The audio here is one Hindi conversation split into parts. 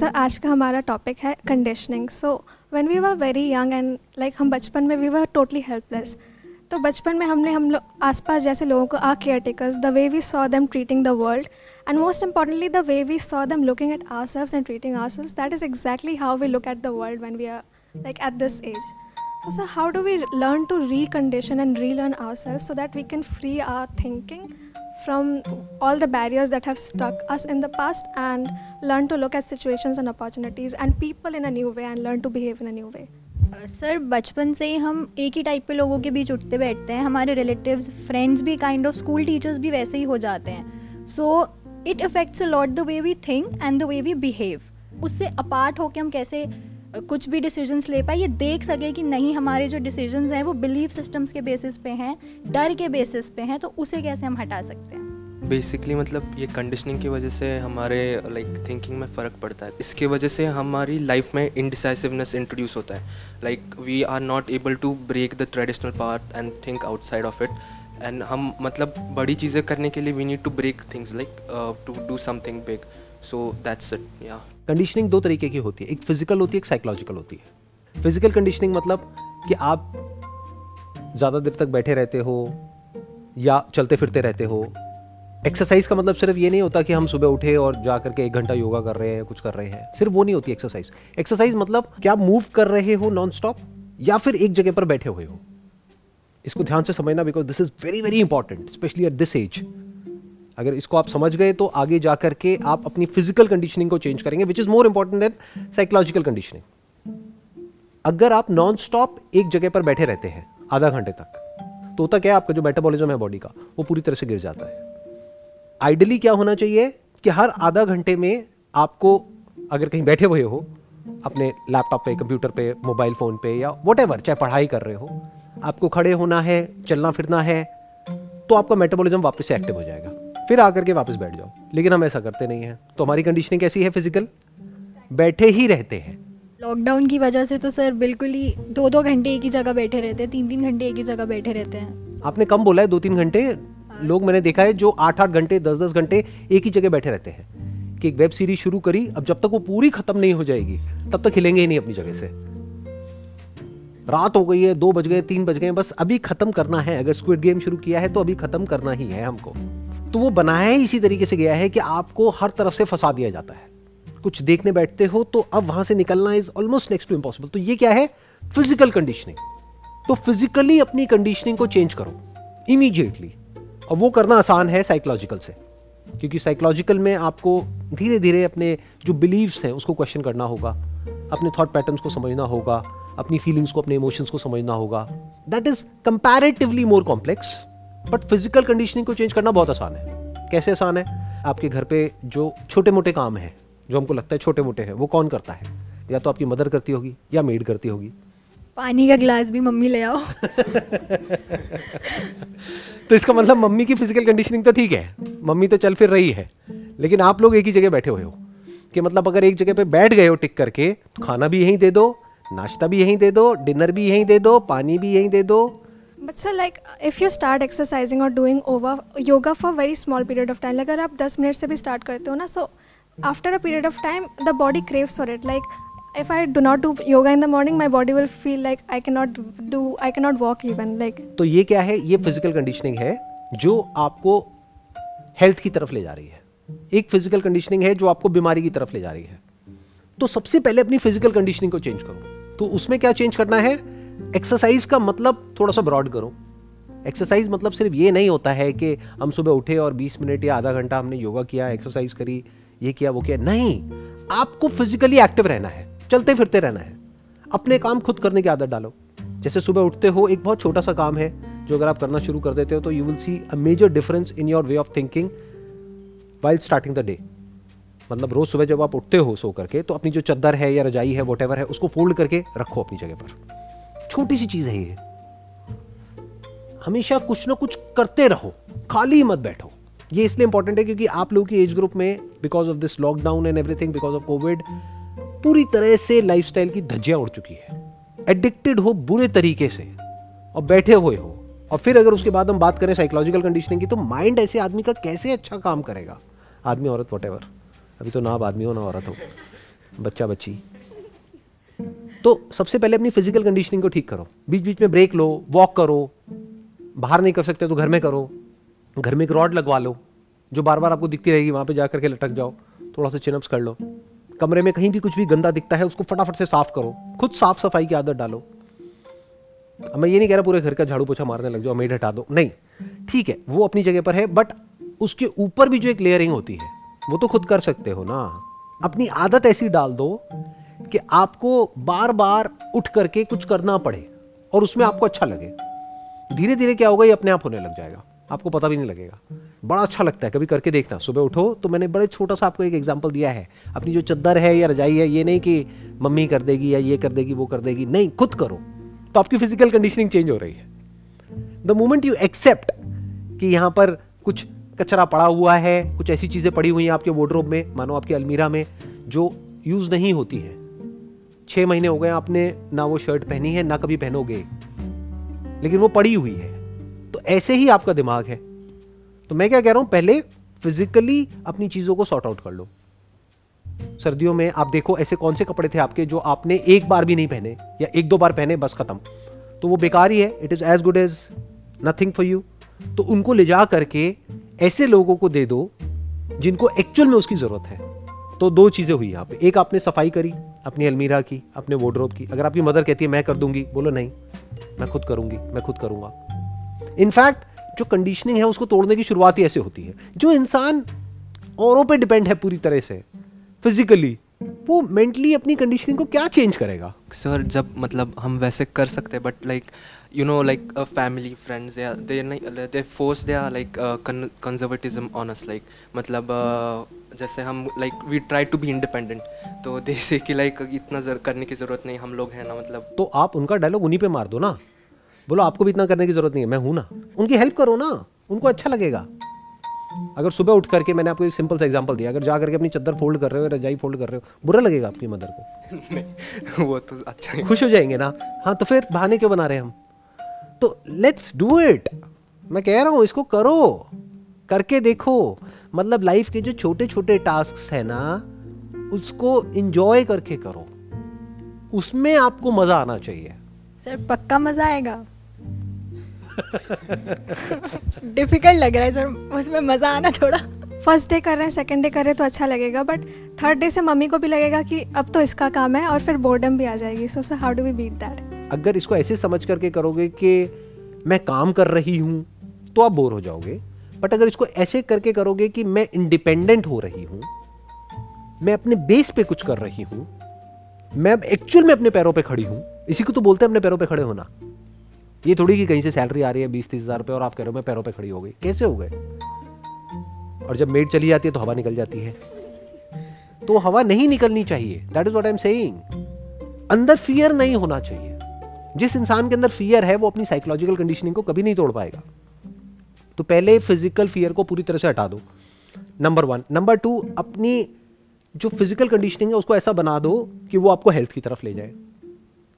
सर आज का हमारा टॉपिक है conditioning so when we were very young and like हम बचपन में वी वर टोटली हेल्पलेस तो बचपन में हमने हम लोग आसपास जैसे लोगों को आ caretakers the way we saw them treating the world and most importantly the way we saw them looking at ourselves and treating ourselves that is exactly how we look at the world when we are like at this age So, sir, how do we learn to recondition and relearn ourselves so that we can free our thinking from all the barriers that have stuck us in the past and learn to look at situations and opportunities and people in a new way and learn to behave in a new way? Sir बचपन से ही हम एक ही टाइप के लोगों के बीच उठते बैठते हैं हमारे रिलेटिव्स फ्रेंड्स भी काइंड ऑफ़ स्कूल टीचर्स भी वैसे ही हो जाते हैं so it affects a lot the way we think and the way we behave उससे अपार्ट होकर हम कैसे कुछ भी डिसीजंस ले पाए ये देख सके कि नहीं हमारे जो डिसीजंस हैं वो बिलीफ सिस्टम्स के बेसिस पे हैं डर के बेसिस पे हैं तो उसे कैसे हम हटा सकते हैं? बेसिकली मतलब ये कंडीशनिंग की वजह से हमारे लाइक like, थिंकिंग में फ़र्क पड़ता है। इसके वजह से हमारी लाइफ में इनडिसाइसिवनेस इंट्रोड्यूस होता है। Like we are not able to break the traditional part and think outside of it and हम मतलब बड़ी चीज़ें करने के लिए we need to break things like to do something big so that's it या कंडीशनिंग दो तरीके की होती है। एक फ़िज़िकल होती है, एक साइकोलॉजिकल होती है। फ़िज़िकल कंडीशनिंग मतलब कि आप ज़्यादा देर तक बैठे रहते हो या चलते फिरते रहते हो। एक्सरसाइज का मतलब सिर्फ़ ये नहीं होता कि हम सुबह उठे और जा करके एक घंटा योगा कर रहे हैं, कुछ कर रहे हैं। सिर्फ़ वो नहीं होती एक्सरसाइज एक्सरसाइज मतलब क्या मूव कर रहे हो नॉन स्टॉप या फिर एक जगह पर बैठे हुए हो। इसको ध्यान से समझना because this is very very important specially at this age अगर इसको आप समझ गए तो आगे जा करके आप अपनी फ़िज़िकल कंडीशनिंग को चेंज करेंगे which is more important than psychological conditioning अगर आप नॉन स्टॉप एक जगह पर बैठे रहते हैं, आधा घंटे तक तो होता क्या है, आपका जो मेटाबॉलिज्म है बॉडी का, वो पूरी तरह से गिर जाता है। आइडली क्या होना चाहिए कि हर आधा घंटे में आपको अगर कहीं बैठे हुए हो, अपने लैपटॉप पे कंप्यूटर पे मोबाइल फ़ोन पे या वट चाहे पढ़ाई कर रहे हो, आपको खड़े होना है चलना फिरना है तो आपका मेटाबॉलिज्म वापस से एक्टिव हो जाएगा। फिर आकर के वापस बैठ जाओ। लेकिन हम ऐसा करते नहीं हैं। तो हमारी कंडीशनिंग कैसी है फ़िज़िकल बैठे ही रहते हैं। लॉकडाउन की वजह से तो सर बिल्कुल ही दो दो घंटे एक ही जगह बैठे रहते हैं तीन तीन घंटे एक ही जगह बैठे रहते हैं। आपने कम बोला है दो तीन घंटे लोग मैंने देखा है जो आठ आठ घंटे दस दस घंटे एक ही जगह बैठे रहते हैं। कि एक वेब सीरीज़ शुरू करी अब जब तक वो पूरी खत्म नहीं हो जाएगी तब तक हिलेंगे ही नहीं अपनी जगह से। रात हो गई है दो बज गए तीन बज गए बस अभी खत्म करना है। अगर स्क्विड गेम शुरू किया है तो अभी खत्म करना ही है हमको। तो वो बनाया ही इसी तरीके से गया है कि आपको हर तरफ़ से फंसा दिया जाता है। कुछ देखने बैठते हो तो अब वहाँ से निकलना is almost next to impossible तो ये क्या है? फ़िज़िकल कंडीशनिंग तो फिजिकली अपनी कंडीशनिंग को चेंज करो। इमीजिएटली और वो करना आसान है साइकोलॉजिकल से। क्योंकि साइकोलॉजिकल में आपको धीरे धीरे अपने जो बिलीव्स हैं, उसको क्वेश्चन करना होगा। अपने थॉट पैटर्न्स को समझना होगा। अपनी फीलिंग्स को, अपने इमोशंस को समझना होगा। That is comparatively more complex but physical conditioning को चेंज करना बहुत आसान है। कैसे आसान है? आपके घर पे जो छोटे मोटे काम हैं जो हमको लगता है छोटे मोटे हैं वो कौन करता है? या तो आपकी मदर करती होगी या मेड करती होगी। पानी का गिलास भी मम्मी ले आओ। तो इसका मतलब मम्मी की फ़िज़िकल कंडीशनिंग तो ठीक है। मम्मी तो चल फिर रही है। लेकिन आप लोग एक ही जगह बैठे हुए हो। कि मतलब अगर एक जगह पे बैठ गए हो टिक करके तो खाना भी यहीं दे दो नाश्ता भी यहीं दे दो डिनर भी यहीं दे दो पानी भी यहीं दे दो but sir like if you start exercising और doing over yoga for very small period of time अगर आप दस मिनट से भी स्टार्ट करते हो ना so after a period of time the body craves for it like if I do not do yoga in the morning my body will feel like I can not do I can not walk तो ये क्या है? ये फ़िज़िकल कंडीशनिंग है, जो आपको हेल्थ की तरफ़ ले जा रही है। एक फ़िज़िकल कंडीशनिंग है, जो आपको बीमारी की तरफ़ ले जा रही है। तो सबसे पहले अपनी फ़िज़िकल कंडीशनिंग को चेंज करो। तो उसमें क्या चेंज करना है? एक्सरसाइज का मतलब थोड़ा सा ब्रॉड करो। एक्सरसाइज मतलब सिर्फ़ ये नहीं होता है कि हम सुबह उठे और 20 मिनट या आधा घंटा हमने योगा किया, एक्सरसाइज करी, ये किया, वो किया। नहीं, आपको फिजिकली एक्टिव रहना है, चलते फिरते रहना है। अपने काम खुद करने की आदत डालो। जैसे सुबह उठते हो, एक बहुत छोटा सा काम है, जो अगर आप करना शुरू कर देते हो तो you will see a major difference in your way of thinking while starting the day मतलब रोज सुबह जब आप उठते हो सो करके तो अपनी जो चद्दर है या रजाई है वट है, उसको फोल्ड करके रखो अपनी जगह पर। छोटी सी चीज़ है ये। हमेशा कुछ ना कुछ करते रहो, खाली मत बैठो। ये इसलिए इंपॉर्टेंट है क्योंकि आप लोगों की एज ग्रुप में because of this lockdown and everything because of Covid पूरी तरह से लाइफस्टाइल की धज्जियाँ उड़ चुकी है। एडिक्टेड हो बुरे तरीके से, और बैठे हुए हो। और फिर अगर उसके बाद हम बात करें साइकोलॉजिकल कंडीशनिंग की तो माइंड ऐसे आदमी का कैसे अच्छा काम करेगा? आदमी, औरत वट अभी तो ना आप आदमी हो, ना औरत हो। बच्चा बच्ची तो सबसे पहले अपनी फ़िज़िकल कंडीशनिंग को ठीक करो। बीच बीच में ब्रेक लो वॉक करो, बाहर नहीं कर सकते तो घर में करो, घर में एक रॉड लगवा लो, जो बार बार आपको दिखती रहेगी, वहाँ पे जा करके लटक जाओ थोड़ा सा चिनअप्स कर लो। कमरे में कहीं भी कुछ भी गंदा दिखता है, उसको फटाफट से साफ़ करो, खुद साफ़ सफ़ाई की आदत डालो। अब मैं ये नहीं कह रहा पूरे घर का झाड़ू पोछा मारने लग जाओ मेड हटा दो, नहीं। ठीक है, वो अपनी जगह पर है बट उसके ऊपर भी जो एक लेयरिंग होती है, वो तो खुद कर सकते हो ना। अपनी आदत ऐसी डाल दो कि आपको बार बार उठ करके कुछ करना पड़े और उसमें आपको अच्छा लगे। धीरे धीरे क्या होगा, ये अपने आप होने लग जाएगा। आपको पता भी नहीं लगेगा। बड़ा अच्छा लगता है कभी करके देखना। सुबह उठो तो मैंने बड़े छोटा सा आपको एक एग्ज़ाम्पल दिया है। अपनी जो चद्दर है या रजाई है, ये नहीं कि मम्मी कर देगी या ये कर देगी, वो कर देगी। नहीं, खुद करो। तो आपकी फ़िज़िकल कंडीशनिंग चेंज हो रही है। द मोमेंट यू एक्सेप्ट कि यहाँ पर कुछ कचरा पड़ा हुआ है, कुछ ऐसी चीज़ें पड़ी हुई हैं आपके वार्डरोब में, मानो आपके अलमीरा में, जो यूज़ नहीं होती है छह महीने हो गए आपने ना वो शर्ट पहनी है, ना कभी पहनोगे। लेकिन वो पड़ी हुई है। तो ऐसे ही आपका दिमाग है। तो मैं क्या कह रहा हूँ, पहले फिजिकली अपनी चीज़ों को सॉर्ट आउट कर लो। सर्दियों में आप देखो, ऐसे कौन से कपड़े थे आपके जो आपने एक बार भी नहीं पहने, या एक दो बार पहने, बस खत्म। तो वो बेकार ही है। It is as good as nothing for you तो उनको ले जा करके ऐसे लोगों को दे दो, जिनको एक्चुअल में उसकी ज़रूरत है। तो दो चीज़ें हुई यहाँ पे। एक आपने सफ़ाई करी अपनी अलमीरा की, अपने वार्ड्रोब की। अगर आपकी मदर कहती है, मैं कर दूँगी, बोलो, नहीं, मैं खुद करूँगी, मैं खुद करूँगा। इनफैक्ट जो कंडीशनिंग है, उसको तोड़ने की शुरुआत ही ऐसे होती है। जो इंसान औरों पे डिपेंड है पूरी तरह से फिजिकली वो मेंटली अपनी कंडीशनिंग को क्या चेंज करेगा? सर जब मतलब हम वैसे कर सकते हैं but like you know like family friends या दे नहीं they force they like conservatism on us like मतलब uh, जैसे हम like we try to be independent तो जैसे कि लाइक इतना जर करने की ज़रूरत नहीं हम लोग हैं ना मतलब। तो आप उनका डायलॉग उन्हीं पे मार दो ना। बोलो आपको भी इतना करने की ज़रूरत नहीं है मैं हूँ ना। उनकी हेल्प करो ना उनको अच्छा लगेगा। अगर सुबह उठ करके मैंने आपको एक सिंपल सा एग्जांपल दिया अगर जा करके अपनी चद्दर फोल्ड कर रहे हो रजाई फोल्ड कर रहे हो बुरा लगेगा आपकी मदर को। नहीं वो तो अच्छा खुश हो जाएँगे ना। हाँ तो फिर बहाने क्यों बना रहे हैं हम? तो लेट्स डू इट मैं कह रहा हूँ इसको करो। करके देखो। मतलब लाइफ के जो छोटे छोटे टास्क है ना उसको इंजॉय करके करो। उसमें आपको मज़ा आना चाहिए। सर पक्का मज़ा आएगा? डिफ़िकल्ट लग रहा है सर। उसमें मज़ा आना थोड़ा। फ़र्स्ट डे कर रहे हैं सेकंड डे कर रहे हैं तो अच्छा लगेगा। बट थर्ड डे से मम्मी को भी लगेगा कि अब तो इसका काम है और फिर बोर्डम भी आ जाएगी। So sir how do we beat that अगर इसको ऐसे समझ करके करोगे कि मैं काम कर रही हूँ तो आप बोर हो जाओगे। बट अगर इसको ऐसे करके करोगे कि मैं इंडिपेंडेंट हो रही हूँ, मैं अपने बेस पे कुछ कर रही हूँ, मैं अब एक्चुअल में अपने पैरों पे खड़ी हूँ, इसी को तो बोलते हैं अपने पैरों पे खड़े होना। ये थोड़ी कि कहीं से सैलरी आ रही है बीस तीस हज़ार रुपये और आप कह रहे हो मैं पैरों पे खड़ी हो गई। कैसे हो गए? और जब मेड चली जाती है तो हवा निकल जाती है। तो हवा नहीं निकलनी चाहिए। That is what I am saying अंदर फियर नहीं होना चाहिए। जिस इंसान के अंदर फियर है, वो अपनी साइकोलॉजिकल कंडीशनिंग को कभी नहीं तोड़ पाएगा। तो पहले फ़िज़िकल फियर को पूरी तरह से हटा दो नंबर वन नंबर टू अपनी जो फ़िज़िकल कंडीशनिंग है, उसको ऐसा बना दो कि वो आपको हेल्थ की तरफ़ ले जाए।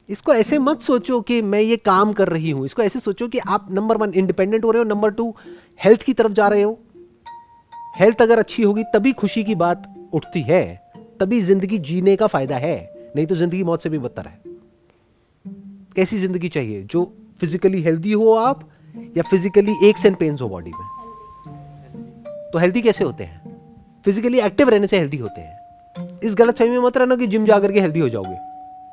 इसको ऐसे मत सोचो कि मैं ये काम कर रही हूँ। इसको ऐसे सोचो कि आप नंबर वन इंडिपेंडेंट हो रहे हो। नंबर टू हेल्थ की तरफ़ जा रहे हो। हेल्थ अगर अच्छी होगी, तभी खुशी की बात उठती है, तभी ज़िंदगी जीने का फ़ायदा है। नहीं तो ज़िंदगी मौत से भी बदतर है। कैसी ज़िंदगी चाहिए? जो फिजिकली हेल्दी हो आप, या फिजिकली एक्स एंड पेन्स हो बॉडी में? तो हेल्दी कैसे होते हैं? फिजिकली एक्टिव रहने से हेल्दी होते हैं। इस गलत फहमी में मत रहना कि जिम जाकर के हेल्दी हो जाओगे।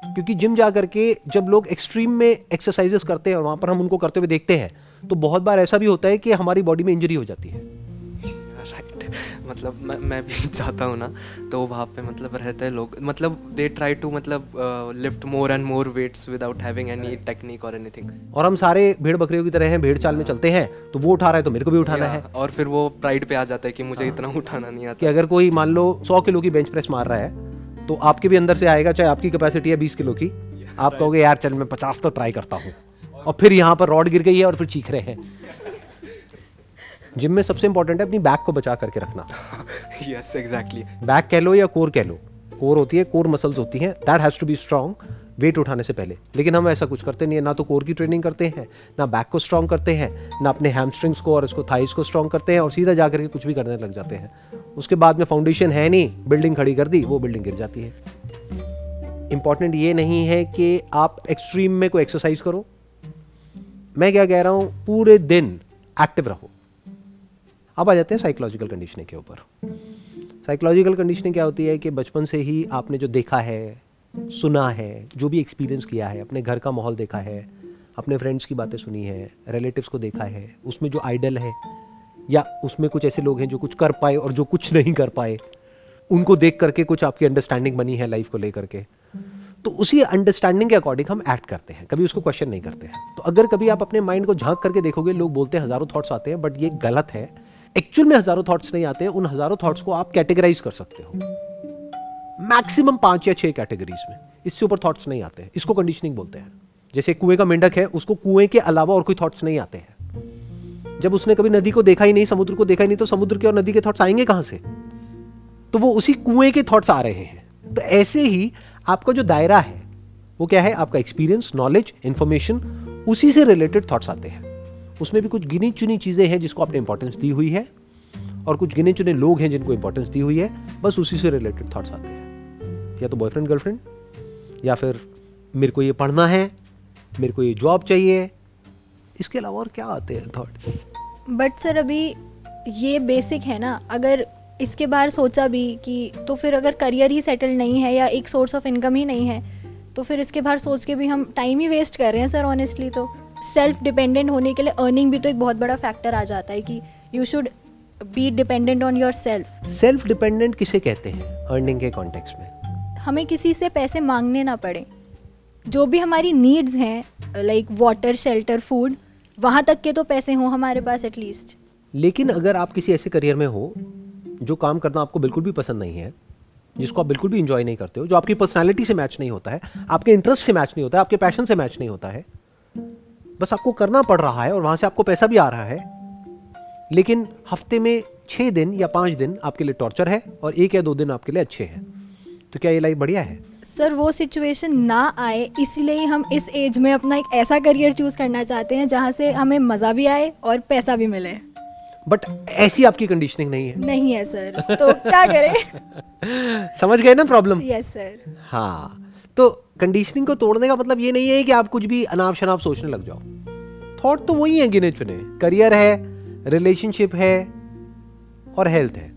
क्योंकि जिम जा करके जब लोग एक्सट्रीम में एक्सरसाइजेस करते हैं और वहाँ पर हम उनको करते हुए देखते हैं तो बहुत बार ऐसा भी होता है कि हमारी बॉडी में इंजरी हो जाती है। मतलब मैं मैं भी जाता हूँ ना तो वहाँ पे मतलब रहते हैं लोग। मतलब दे ट्राई टू मतलब lift more and more weights without having any technique और एनीथिंग और हम सारे भेड़ बकरियों की तरह हैं भेड़ चाल में चलते हैं तो वो उठा रहा है तो मेरे को भी उठाना है। और फिर वो प्राइड पे आ जाता है कि मुझे इतना उठाना नहीं आता। कि अगर कोई मान लो सौ किलो की बेंच प्रेस मार रहा है तो आपके भी अंदर से आएगा चाहे आपकी कैपेसिटी है बीस किलो की। आप कहोगे यार चल मैं पचास तो ट्राई करता हूँ। और फिर यहाँ पर रॉड गिर गई है और फिर चीख रहे हैं। जिम में सबसे इंपॉर्टेंट है अपनी बैक को बचा करके रखना। यस एग्जैक्टली बैक कह लो या कोर कह लो। कोर होती है कोर मसल्स होती हैं। That has to be strong weight उठाने से पहले। लेकिन हम ऐसा कुछ करते नहीं है। ना तो कोर की ट्रेनिंग करते हैं ना बैक को स्ट्रांग करते हैं ना अपने हैमस्ट्रिंग्स को और इसको थाइस को स्ट्रांग करते हैं और सीधा जाकर के कुछ भी करने लग जाते हैं। उसके बाद में फाउंडेशन है नहीं। बिल्डिंग खड़ी कर दी वो बिल्डिंग गिर जाती है। इंपॉर्टेंट ये नहीं है कि आप एक्सट्रीम में कोई एक्सरसाइज करो। मैं क्या कह रहा हूँ? पूरे दिन एक्टिव रहो। अब आ जाते हैं साइकोलॉजिकल कंडीशनिंग के ऊपर। साइकोलॉजिकल कंडीशनिंग क्या होती है कि बचपन से ही आपने जो देखा है, सुना है, जो भी एक्सपीरियंस किया है, अपने घर का माहौल देखा है, अपने फ्रेंड्स की बातें सुनी है रिलेटिव्स को देखा है, उसमें जो आइडल है, या उसमें कुछ ऐसे लोग हैं जो कुछ कर पाए और जो कुछ नहीं कर पाए, उनको देख करके कुछ आपकी अंडरस्टैंडिंग बनी है लाइफ को लेकर के। तो उसी अंडरस्टैंडिंग के अकॉर्डिंग हम एक्ट करते हैं, कभी उसको क्वेश्चन नहीं करते हैं। तो अगर कभी आप अपने माइंड को झाँक करके देखोगे, लोग बोलते हैं, हज़ारों थॉट्स आते हैं बट ये गलत है। एक्चुअल में हज़ारों थॉट्स नहीं आते, उन हज़ारों थॉट्स को आप कैटेगराइज कर सकते हो। मैक्सिमम पाँच या छह कैटेगरीज में। इससे ऊपर थॉट्स नहीं आते। हैं इसको कंडीशनिंग बोलते हैं। जैसे कुएँ का मेंढक है, उसको कुएँ के अलावा और कोई थॉट्स नहीं आते हैं। जब उसने कभी नदी को देखा ही नहीं, समुद्र को देखा ही नहीं तो समुद्र के और नदी के थॉट्स आएँगे कहाँ से? तो वो उसी कुएँ के थॉट्स आ रहे हैं। तो ऐसे ही आपका जो दायरा है, वो क्या है? आपका एक्सपीरियंस नॉलेज इंफॉर्मेशन उसी से रिलेटेड थॉट्स आते हैं। उसमें भी कुछ गिनी चुनी चीज़ें हैं जिसको आपने इंपॉर्टेंस दी हुई है और कुछ गिने चुने लोग हैं जिनको इंपॉर्टेंस दी हुई है। बस उसी से रिलेटेड थॉट्स आते हैं। या तो बॉयफ्रेंड गर्लफ्रेंड या फिर मेरे को ये पढ़ना है, मेरे को ये जॉब चाहिए। इसके अलावा और क्या आते हैं थॉट्स बट सर अभी ये बेसिक है ना, अगर इसके बाहर सोचा भी कि तो फिर अगर करियर ही सेटल नहीं है या एक सोर्स ऑफ़ इनकम ही नहीं है तो फिर इसके बाहर सोच के भी हम टाइम ही वेस्ट कर रहे हैं सर ऑनेस्टली तो। सेल्फ डिपेंडेंट होने के लिए अर्निंग भी तो एक बहुत बड़ा फैक्टर आ जाता है कि you should be dependent on yourself self dependent किसे कहते हैं अर्निंग के कॉन्टेक्स्ट में? हमें किसी से पैसे मांगने ना पड़े। जो भी हमारी नीड्स हैं लाइक वाटर शेल्टर फ़ूड वहाँ तक के तो पैसे हों हमारे पास एटलीस्ट लेकिन अगर आप किसी ऐसे करियर में हो जो काम करना आपको बिल्कुल भी पसंद नहीं है जिसको आप बिल्कुल भी इंजॉय नहीं करते हो जो आपकी पर्सनालिटी से मैच नहीं होता है आपके इंटरेस्ट से मैच नहीं होता है आपके पैशन से मैच नहीं होता है बस आपको करना पड़ रहा है और वहाँ से आपको पैसा भी आ रहा है। लेकिन हफ़्ते में छह दिन या पाँच दिन आपके लिए टॉर्चर है और एक या दो दिन आपके लिए अच्छे हैं। तो क्या ये लाइफ बढ़िया है? सर वो सिचुएशन ना आए इसलिए हम इस एज में अपना एक ऐसा करियर चूज़ करना चाहते हैं जहाँ से हमें मज़ा भी आए और पैसा भी मिले। बट ऐसी आपकी कंडीशनिंग नहीं है। नहीं है सर। तो क्या करें? समझ गए ना प्रॉब्लम यस सर हाँ। तो कंडीशनिंग को तोड़ने का मतलब ये नहीं है कि आप कुछ भी अनाप शनाप सोचने लग जाओ। थॉट तो वही है गिने चुने। करियर है रिलेशनशिप है और हेल्थ है।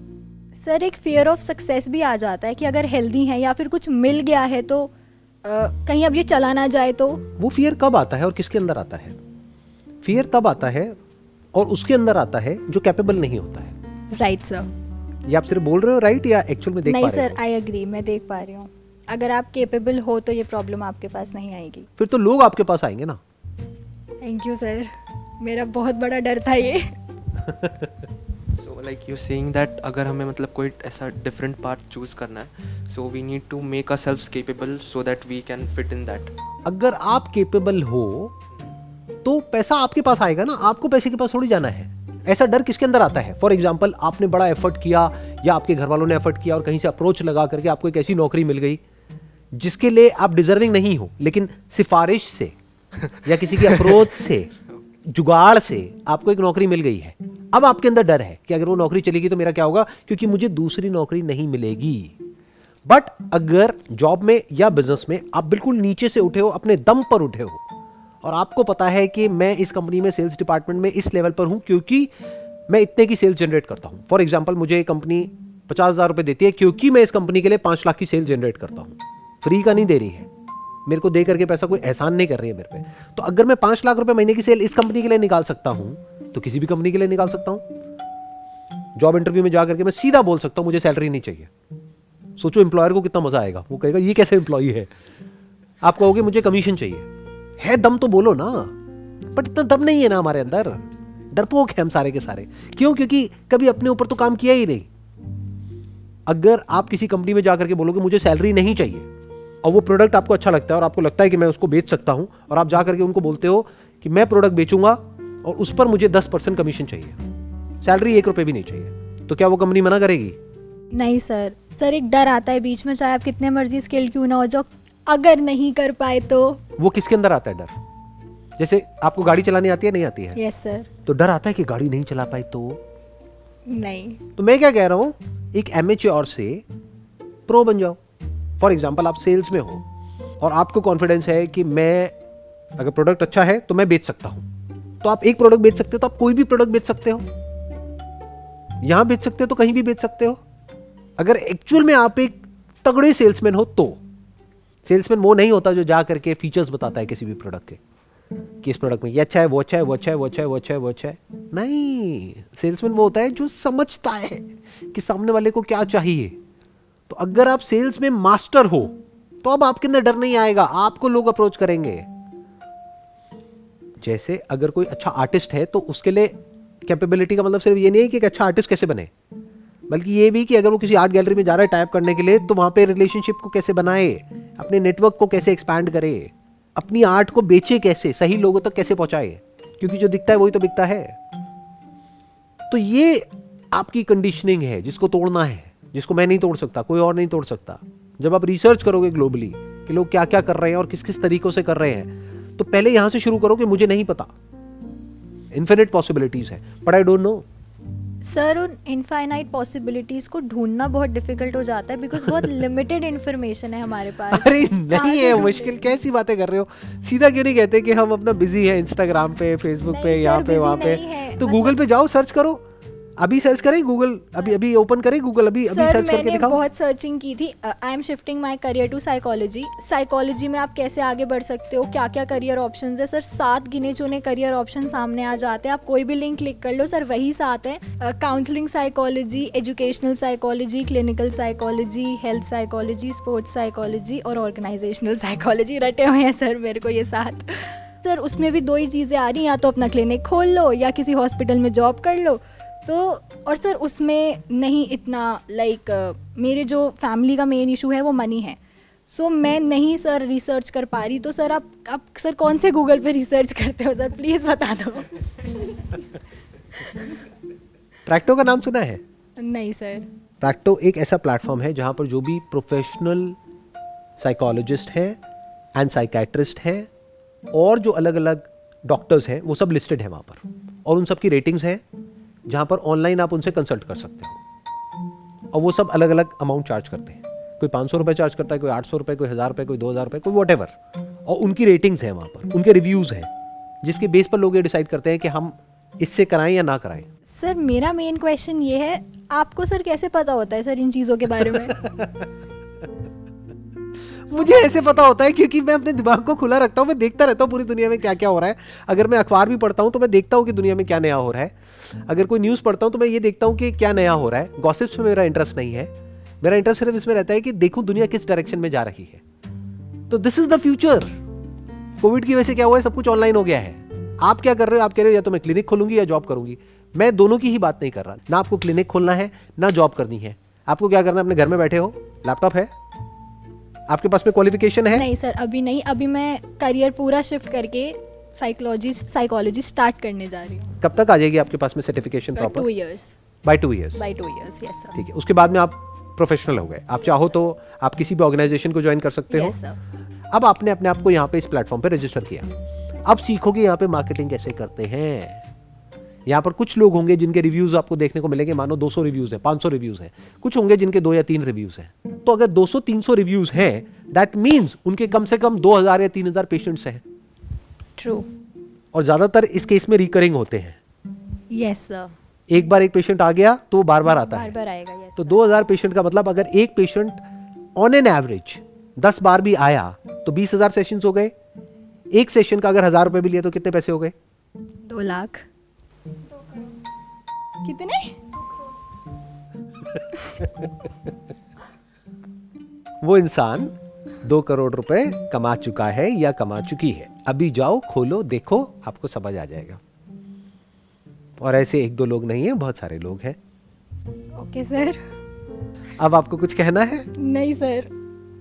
सर एक फियर ऑफ़ सक्सेस भी आ जाता है कि अगर हेल्दी है या फिर कुछ मिल गया है तो आ, कहीं अब ये चला ना जाए तो। वो फियर कब आता है और किसके अंदर आता है? फियर तब आता है और उसके अंदर आता है जो कैपेबल नहीं होता है। राइट right, सर ये आप सिर्फ़ बोल रहे हो राइट right, या एक्चुअल में देख नहीं पा रहे सर आई एग्री मैं देख पा रही हूँ। अगर आप केपेबल हो तो ये प्रॉब्लम आपके पास नहीं आएगी। फिर तो लोग आपके पास आएँगे ना। थैंक यू सर मेरा बहुत बड़ा डर था ये। So like you saying that अगर हमें मतलब कोई ऐसा डिफरेंट पार्ट चूज़ करना है so we need to make a self capable so that we can fit in that अगर आप केपेबल हो तो पैसा आपके पास आएगा ना। आपको पैसे के पास थोड़ी जाना है। ऐसा डर किसके अंदर आता है? फॉर एग्ज़ाम्पल आपने बड़ा एफर्ट किया या आपके घर वालों ने एफर्ट किया और कहीं से अप्रोच लगा करके आपको एक ऐसी नौकरी मिल गई। जिसके लिए आप डिजर्विंग नहीं हो, लेकिन सिफारिश से या किसी की अप्रोच से, जुगाड़ से आपको एक नौकरी मिल गई है। अब आपके अंदर डर है कि अगर वो नौकरी चलेगी तो मेरा क्या होगा? क्योंकि मुझे दूसरी नौकरी नहीं मिलेगी। बट अगर जॉब में या बिज़नेस में आप बिल्कुल नीचे से उठे हो, अपने दम पर उठे हो, और आपको पता है कि मैं इस कंपनी में सेल्स डिपार्टमेंट में इस लेवल पर हूँ क्योंकि मैं इतने की सेल्स जनरेट करता हूँ। फॉर एग्ज़ाम्पल मुझे कंपनी पचास हज़ार रुपए देती है क्योंकि मैं इस कंपनी के लिए पाँच लाख की सेल जनरेट करता हूँ। फ्री का नहीं दे रही है। मेरे को दे करके पैसा कोई एहसान नहीं कर रही है मेरे पे। तो अगर मैं पाँच लाख रुपए महीने की सेल इस कंपनी के लिए निकाल सकता हूँ तो किसी भी कंपनी के लिए निकाल सकता हूँ। जॉब इंटरव्यू में जाकर के मैं सीधा बोल सकता हूँ, मुझे सैलरी नहीं चाहिए। सोचो एम्प्लॉयर को कितना मज़ा आएगा। वो कहेगा, ये कैसे एम्प्लॉय है? आप कहोगे, मुझे कमीशन चाहिए। है, दम तो बोलो ना। बट इतना दम नहीं है ना हमारे अंदर। डरपोक है हम सारे के सारे। क्यों? क्योंकि कभी अपने ऊपर तो काम किया ही नहीं। अगर आप किसी कंपनी में जाकर के बोलोगे, मुझे सैलरी नहीं चाहिए। और वो प्रोडक्ट आपको अच्छा लगता है और आपको लगता है कि मैं उसको बेच सकता हूँ और आप जाकर के उनको बोलते हो कि मैं प्रोडक्ट बेचूँगा और उस पर मुझे दस परसेंट कमीशन चाहिए। सैलरी एक रुपए भी नहीं चाहिए। तो क्या वो कंपनी मना करेगी? नहीं सर सर एक डर आता है बीच में चाहे आप कितने मर्ज़ी स्किल क्यों ना हो जाओ अगर नहीं कर पाए तो। वो किसके अंदर आता है डर? जैसे आपको गाड़ी चलानी आती है नहीं आती है? यस सर तो डर आता है कि गाड़ी नहीं चला पाए तो? नहीं. तो मैं क्या कह रहा हूँ एक एम से प्रो बन जाओ। फॉर एग्ज़ाम्पल आप सेल्स में हो और आपको कॉन्फिडेंस है कि मैं, अगर प्रोडक्ट अच्छा है तो मैं बेच सकता हूँ। तो आप एक प्रोडक्ट बेच सकते हो तो आप कोई भी प्रोडक्ट बेच सकते हो। यहाँ बेच सकते हो तो कहीं भी बेच सकते हो। अगर एक्चुअल में आप एक तगड़े सेल्समैन हो तो। सेल्समैन वो नहीं होता जो जा करके फीचर्स बताता है किसी भी प्रोडक्ट के, कि इस प्रोडक्ट में ये अच्छा है, वो अच्छा है, वो अच्छा है, वो अच्छा है, वो अच्छा है, वो अच्छा है। नहीं सेल्समैन वो होता है जो समझता है कि सामने वाले को क्या चाहिए। तो अगर आप सेल्स में मास्टर हो तो अब आपके अंदर डर नहीं आएगा, आपको लोग अप्रोच करेंगे। जैसे अगर कोई अच्छा आर्टिस्ट है तो उसके लिए कैपेबिलिटी का मतलब सिर्फ़ ये नहीं है कि एक अच्छा आर्टिस्ट कैसे बने, बल्कि ये भी कि अगर वो किसी आर्ट गैलरी में जा रहा है टाइप करने के लिए तो वहाँ पे रिलेशनशिप को कैसे बनाए, अपने नेटवर्क को कैसे एक्सपैंड करे, अपनी आर्ट को बेचे कैसे, सही लोगों तक कैसे पहुँचाए, क्योंकि जो दिखता है वही तो बिकता है। तो ये आपकी कंडीशनिंग है, जिसको तोड़ना है। जिसको मैं नहीं तोड़ सकता कोई और नहीं तोड़ सकता। जब आप रिसर्च करोगे ग्लोबली कि लोग क्या क्या कर रहे हैं और किस किस तरीकों से कर रहे हैं तो पहले यहाँ से शुरू करो कि मुझे नहीं पता। इन्फिनिट पॉसिबिलिटीज है। But I don't know sir उन इनफाइनाइट पॉसिबिलिटीज को ढूंढना बहुत डिफ़िकल्ट हो जाता है बिकॉज़ बहुत लिमिटेड इन्फॉर्मेशन है हमारे पास। अरे नहीं है मुश्किल। कैसी बातें कर रहे हो? सीधा क्यों नहीं कहते कि हम अपना बिज़ी है इंस्टाग्राम पे फेसबुक पे यहाँ पे वहाँ पे? तो गूगल मतलब पे जाओ सर्च करो। अभी सर्च करें गूगल अभी अभी ओपन करें गूगल अभी अभी सर्च करके दिखाओ। बहुत सर्चिंग की थी। I am shifting my career to psychology psychology में आप कैसे आगे बढ़ सकते हो? क्या क्या करियर ऑप्शंस है? सर सात गिने चुने करियर ऑप्शन सामने आ जाते हैं। आप कोई भी लिंक क्लिक कर लो। सर वही सात है। Counselling psychology educational psychology clinical psychology health psychology sports psychology और ऑर्गेनाइजेशनल साइकोलॉजी रटे हुए हैं सर मेरे को ये सात। सर उसमें भी दो ही चीज़ें आ रही हैं। या तो अपना क्लिनिक खोल लो या किसी हॉस्पिटल में जॉब कर लो। तो और सर उसमें नहीं इतना लाइक like, मेरे जो फैमिली का मेन इशू है वो मनी है। सो so, मैं नहीं सर रिसर्च कर पा रही तो सर आप आप सर कौन से गूगल पे रिसर्च करते हो सर? प्लीज़ बता दो। ट्रैक्टो का नाम सुना है? नहीं सर। ट्रैक्टो एक ऐसा प्लेटफॉर्म है जहाँ पर जो भी प्रोफेशनल साइकोलॉजिस्ट हैं एंड साइकेट्रिस्ट हैं और जो अलग अलग डॉक्टर्स हैं वो सब लिस्टेड है वहाँ पर। और उन सब की रेटिंग्स हैं जहाँ पर ऑनलाइन आप उनसे कंसल्ट कर सकते हो। और वो सब अलग अलग अमाउंट चार्ज करते हैं। कोई पाँच सौ रुपये चार्ज करता है कोई आठ सौ रुपये कोई हज़ार रुपये कोई दो हज़ार रुपये कोई वॉट और उनकी रेटिंग्स हैं वहाँ पर उनके रिव्यूज़ हैं जिसके बेस पर लोग ये डिसाइड करते हैं कि हम इससे कराएँ या ना कराएँ। सर मेरा मेन क्वेश्चन ये है आपको सर कैसे पता होता है सर इन चीज़ों के बारे में? मुझे ऐसे पता होता है क्योंकि मैं अपने दिमाग को खुला रखता हूँ, मैं देखता रहता हूँ पूरी दुनिया में क्या क्या हो रहा है। अगर मैं अखबार भी पढ़ता हूँ तो मैं देखता हूँ कि दुनिया में क्या नया हो रहा है। अगर कोई न्यूज़ पढ़ता हूँ तो मैं ये देखता हूँ कि क्या नया हो रहा है। गॉसिप्स में मेरा इंटरेस्ट नहीं है। मेरा इंटरेस्ट सिर्फ़ इसमें रहता है कि देखूँ दुनिया किस डायरेक्शन में जा रही है। तो this is the future Covid की वजह से क्या हुआ है? सब कुछ ऑनलाइन हो गया है। आप क्या कर रहे हो? आप कह रहे हो, या तो मैं क्लिनिक खोलूँगी या जॉब करूँगी। मैं दोनों की ही बात नहीं कर रहा। ना आपको क्लिनिक खोलना है, ना जॉब करनी है। आपको क्या करना है? अपने घर में बैठे हो। लैपटॉप है। आपके पास में क्वालिफिकेशन है? नहीं सर अभी नहीं। अभी मैं करियर पूरा शिफ्ट करके साइकोलॉजी साइकोलॉजी स्टार्ट करने जा रही हूँ। कब तक आ जाएगी आपके पास में certification proper two years by two years by two years yes sir ठीक है उसके बाद में आप प्रोफेशनल हो गए। आप चाहो तो आप किसी भी ऑर्गेनाइजेशन को ज्वाइन कर सकते yes, हो sir. अब आपने अपने आप को यहाँ पे इस प्लेटफॉर्म पे रजिस्टर किया। अब सीखोगे यहाँ पे मार्केटिंग कैसे करते हैं? यहाँ पर कुछ लोग होंगे जिनके रिव्यूज़ आपको देखने को मिलेंगे मानो 200 रिव्यूज़ हैं 500 रिव्यूज़ हैं कुछ होंगे जिनके दो या तीन रिव्यूज़ हैं। तो अगर 200-300 रिव्यूज़ हैं दैट मींस उनके कम से कम 2000 या 3000 पेशेंट्स हैं। ट्रू और ज़्यादातर इस केस में रिकरिंग होते हैं। यस सर एक बार एक पेशेंट आ गया तो वो बार बार आता बार है। बार आएगा यस तो 2000 पेशेंट का मतलब अगर एक पेशेंट ऑन एन एवरेज 10 बार भी आया तो 20000 सेशन हो गए। एक सेशन का अगर हज़ार रुपए भी लिया तो कितने पैसे हो गए? दो लाख। कितने? वो इंसान दो करोड़ रुपए कमा चुका है या कमा चुकी है। अभी जाओ खोलो देखो आपको समझ आ जाएगा। और ऐसे एक दो लोग नहीं है बहुत सारे लोग हैं। ओके सर अब आपको कुछ कहना है? नहीं सर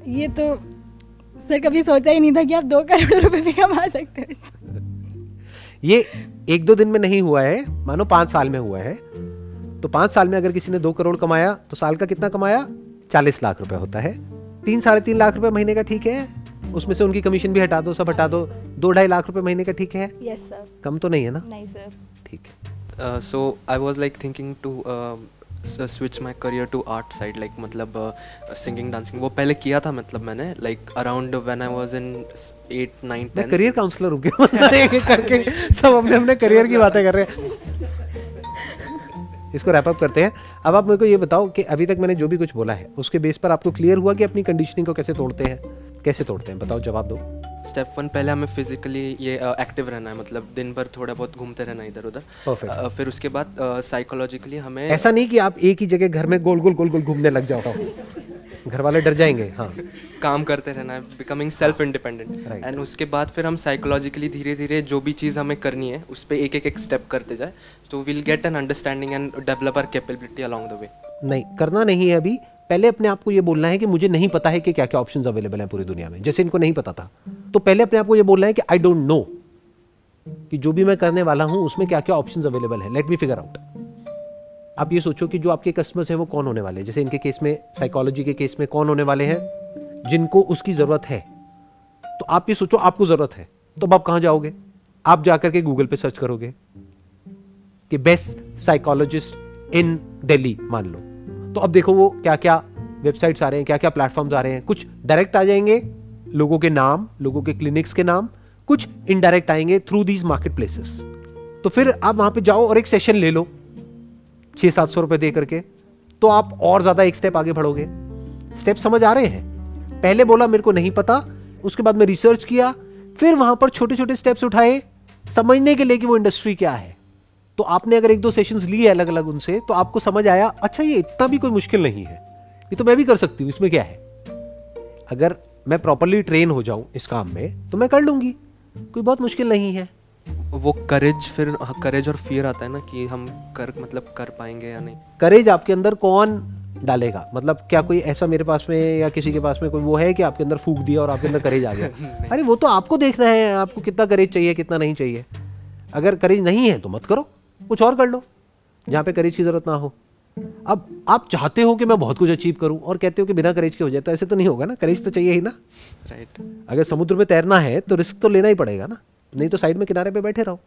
ये तो सर कभी सोचा ही नहीं था कि आप दो करोड़ रुपए भी कमा सकते हो। ये एक दो दिन में नहीं हुआ है मानो पाँच साल में हुआ है। तो पाँच साल में अगर किसी ने दो करोड़ कमाया तो साल का कितना कमाया? चालीस लाख रुपए होता है। तीन साढ़े तीन लाख रुपए महीने का ठीक है। उसमें से उनकी कमीशन भी हटा दो सब हटा दो। दो ढाई लाख रुपए महीने का ठीक है। यस सर कम तो नहीं है ना? नहीं सर ठीक है। So I was like thinking thinking to uh, switch my career to art side like मतलब सिंगिंग डांसिंग वो पहले किया था मतलब मैंने like around when I was in eight nine ten career counsellor हूँ करके सब अपने अपने करियर की बातें कर रहे हैं। इसको रैप अप करते हैं। अब आप मेरे को ये बताओ कि अभी तक मैंने जो भी कुछ बोला है उसके बेस पर आपको क्लियर हुआ कि अपनी कंडीशनिंग को कैसे तोड़ते हैं? कैसे तोड़ते हैं? बताओ जवाब दो। स्टेप वन पहले हमें फिजिकली ये एक्टिव रहना है मतलब दिन भर थोड़ा बहुत घूमते रहना इधर उधर. अ, फिर उसके बाद साइकोलॉजिकली हमें ऐसा नहीं कि आप एक ही जगह घर में गोल गोल गोल गोल घूमने लग जाओ। घर वाले डर जाएँगे हाँ। काम करते रहना है बिकमिंग सेल्फ इंडिपेंडेंट एंड उसके बाद फिर हम साइकोलॉजिकली धीरे धीरे जो भी चीज़ हमें करनी है उस पर एक एक एक स्टेप करते जाए। तो will get an understanding and develop our capability along the way नहीं करना नहीं है अभी। पहले अपने आप को ये बोलना है कि मुझे नहीं पता है कि क्या क्या ऑप्शंस अवेलेबल हैं पूरी दुनिया में। जैसे इनको नहीं पता था। तो पहले अपने आप को ये बोलना है कि आई डोंट नो कि जो भी मैं करने वाला हूँ, उसमें क्या क्या ऑप्शंस अवेलेबल है। लेट मी फिगर आउट आप ये सोचो कि जो आपके कस्टमर्स हैं, वो कौन होने वाले हैं? जैसे इनके केस में साइकोलॉजी के केस में कौन होने वाले हैं? जिनको उसकी ज़रूरत है। तो आप ये सोचो, आपको ज़रूरत है। तो अब आप कहाँ जाओगे? आप जाकर के गूगल पे सर्च करोगे कि बेस्ट साइकोलॉजिस्ट इन दिल्ली मान लो। तो अब देखो वो क्या क्या वेबसाइट्स आ रहे हैं क्या क्या प्लेटफॉर्म्स आ रहे हैं। कुछ डायरेक्ट आ जाएँगे लोगों के नाम, लोगों के क्लिनिक्स के नाम, कुछ इनडायरेक्ट आएँगे थ्रू दीज मार्केट प्लेसेस तो फिर आप वहाँ पे जाओ और एक सेशन ले लो छह सात सौ रुपए दे करके तो आप और ज़्यादा एक स्टेप आगे बढ़ोगे। स्टेप समझ आ रहे हैं? पहले बोला मेरे को नहीं पता, उसके बाद मैं रिसर्च किया, फिर वहाँ पर छोटे छोटे स्टेप्स उठाए, समझने के लिए कि वो इंडस्ट्री क्या है। तो आपने अगर एक दो सेशंस लिए अलग अलग उनसे तो आपको समझ आया अच्छा ये इतना भी कोई मुश्किल नहीं है। ये तो मैं भी कर सकती हूँ इसमें क्या है? अगर मैं प्रॉपरली ट्रेन हो जाऊँ इस काम में तो मैं कर लूँगी। कोई बहुत मुश्किल नहीं है। वो करेज फिर करेज और फियर आता है ना कि हम कर मतलब कर पाएँगे या नहीं? करेज आपके अंदर कौन डालेगा? मतलब क्या कोई ऐसा मेरे पास में या किसी के पास में कोई वो है कि आपके अंदर फूक दिया और आपके अंदर करेज आ गया? अरे वो तो आपको देखना है आपको कितना करेज चाहिए कितना नहीं चाहिए। अगर करेज नहीं है तो मत करो। कुछ और कर लो जहाँ पे करेज की ज़रूरत ना हो। अब आप चाहते हो कि मैं बहुत कुछ अचीव करूँ और कहते हो कि बिना करेज के हो जाए तो ऐसे तो नहीं होगा ना करेज तो चाहिए ही ना। राइट अगर समुद्र में तैरना है तो रिस्क तो लेना ही पड़ेगा ना नहीं तो साइड में किनारे पे बैठे रहो।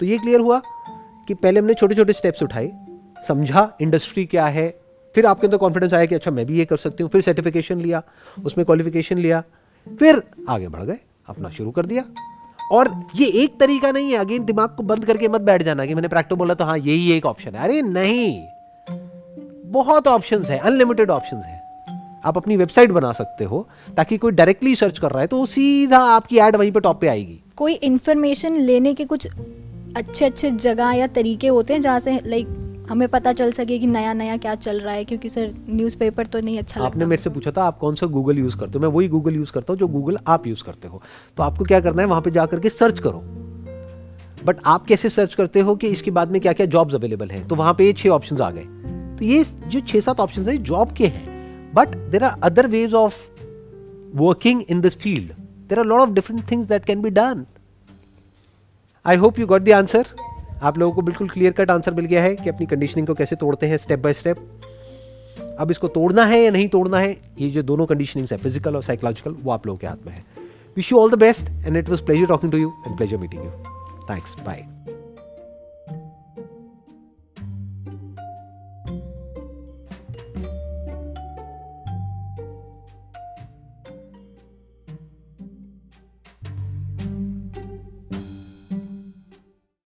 तो ये क्लियर हुआ कि पहले हमने छोटे छोटे स्टेप्स उठाए समझा इंडस्ट्री क्या है फिर आपके अंदर कॉन्फिडेंस आया कि अच्छा मैं भी ये कर सकती हूँ फिर सर्टिफिकेशन लिया उसमें क्वालिफिकेशन लिया फिर आगे बढ़ गए अपना शुरू कर दिया। और ये एक तरीका नहीं है, अगेन दिमाग को बंद करके मत बैठ जाना कि मैंने प्रैक्टो बोला तो हाँ यही एक ऑप्शन है। अरे नहीं। बहुत ऑप्शंस है अनलिमिटेड ऑप्शंस है। आप अपनी वेबसाइट बना सकते हो, ताकि कोई डायरेक्टली सर्च कर रहा है तो वो सीधा आपकी एड वहीं पे टॉप पे आएगी। कोई इन्फॉर्मेशन लेने के कुछ अच्छे अच्छे जगह या तरीके होते हैं जहाँ से लाइक हमें पता चल सके कि नया नया क्या चल रहा है क्योंकि सर न्यूज़पेपर तो नहीं अच्छा आपने मेरे से पूछा था आप कौन सा गूगल यूज़ करते हो? मैं वही गूगल यूज़ करता हूँ जो गूगल आप यूज़ करते हो। तो आपको क्या करना है वहाँ पे जा करके सर्च करो। बट आप कैसे सर्च करते हो कि इसके बाद में क्या क्या जॉब्स अवेलेबल हैं? तो वहाँ पे ये छह ऑप्शन आ गए। तो ये जो छह सात ऑप्शंस है जॉब के हैं। But there are other ways of working in this field there are lot of different things that can be done I hope you got the answer आप लोगों को बिल्कुल क्लियर कट आंसर मिल गया है कि अपनी कंडीशनिंग को कैसे तोड़ते हैं स्टेप बाय स्टेप अब इसको तोड़ना है या नहीं तोड़ना है, ये जो दोनों कंडीशनिंग्स है फ़िज़िकल और साइकोलॉजिकल वो आप लोगों के हाथ में है। Wish you all the best and it was pleasure talking to you and pleasure meeting you thanks bye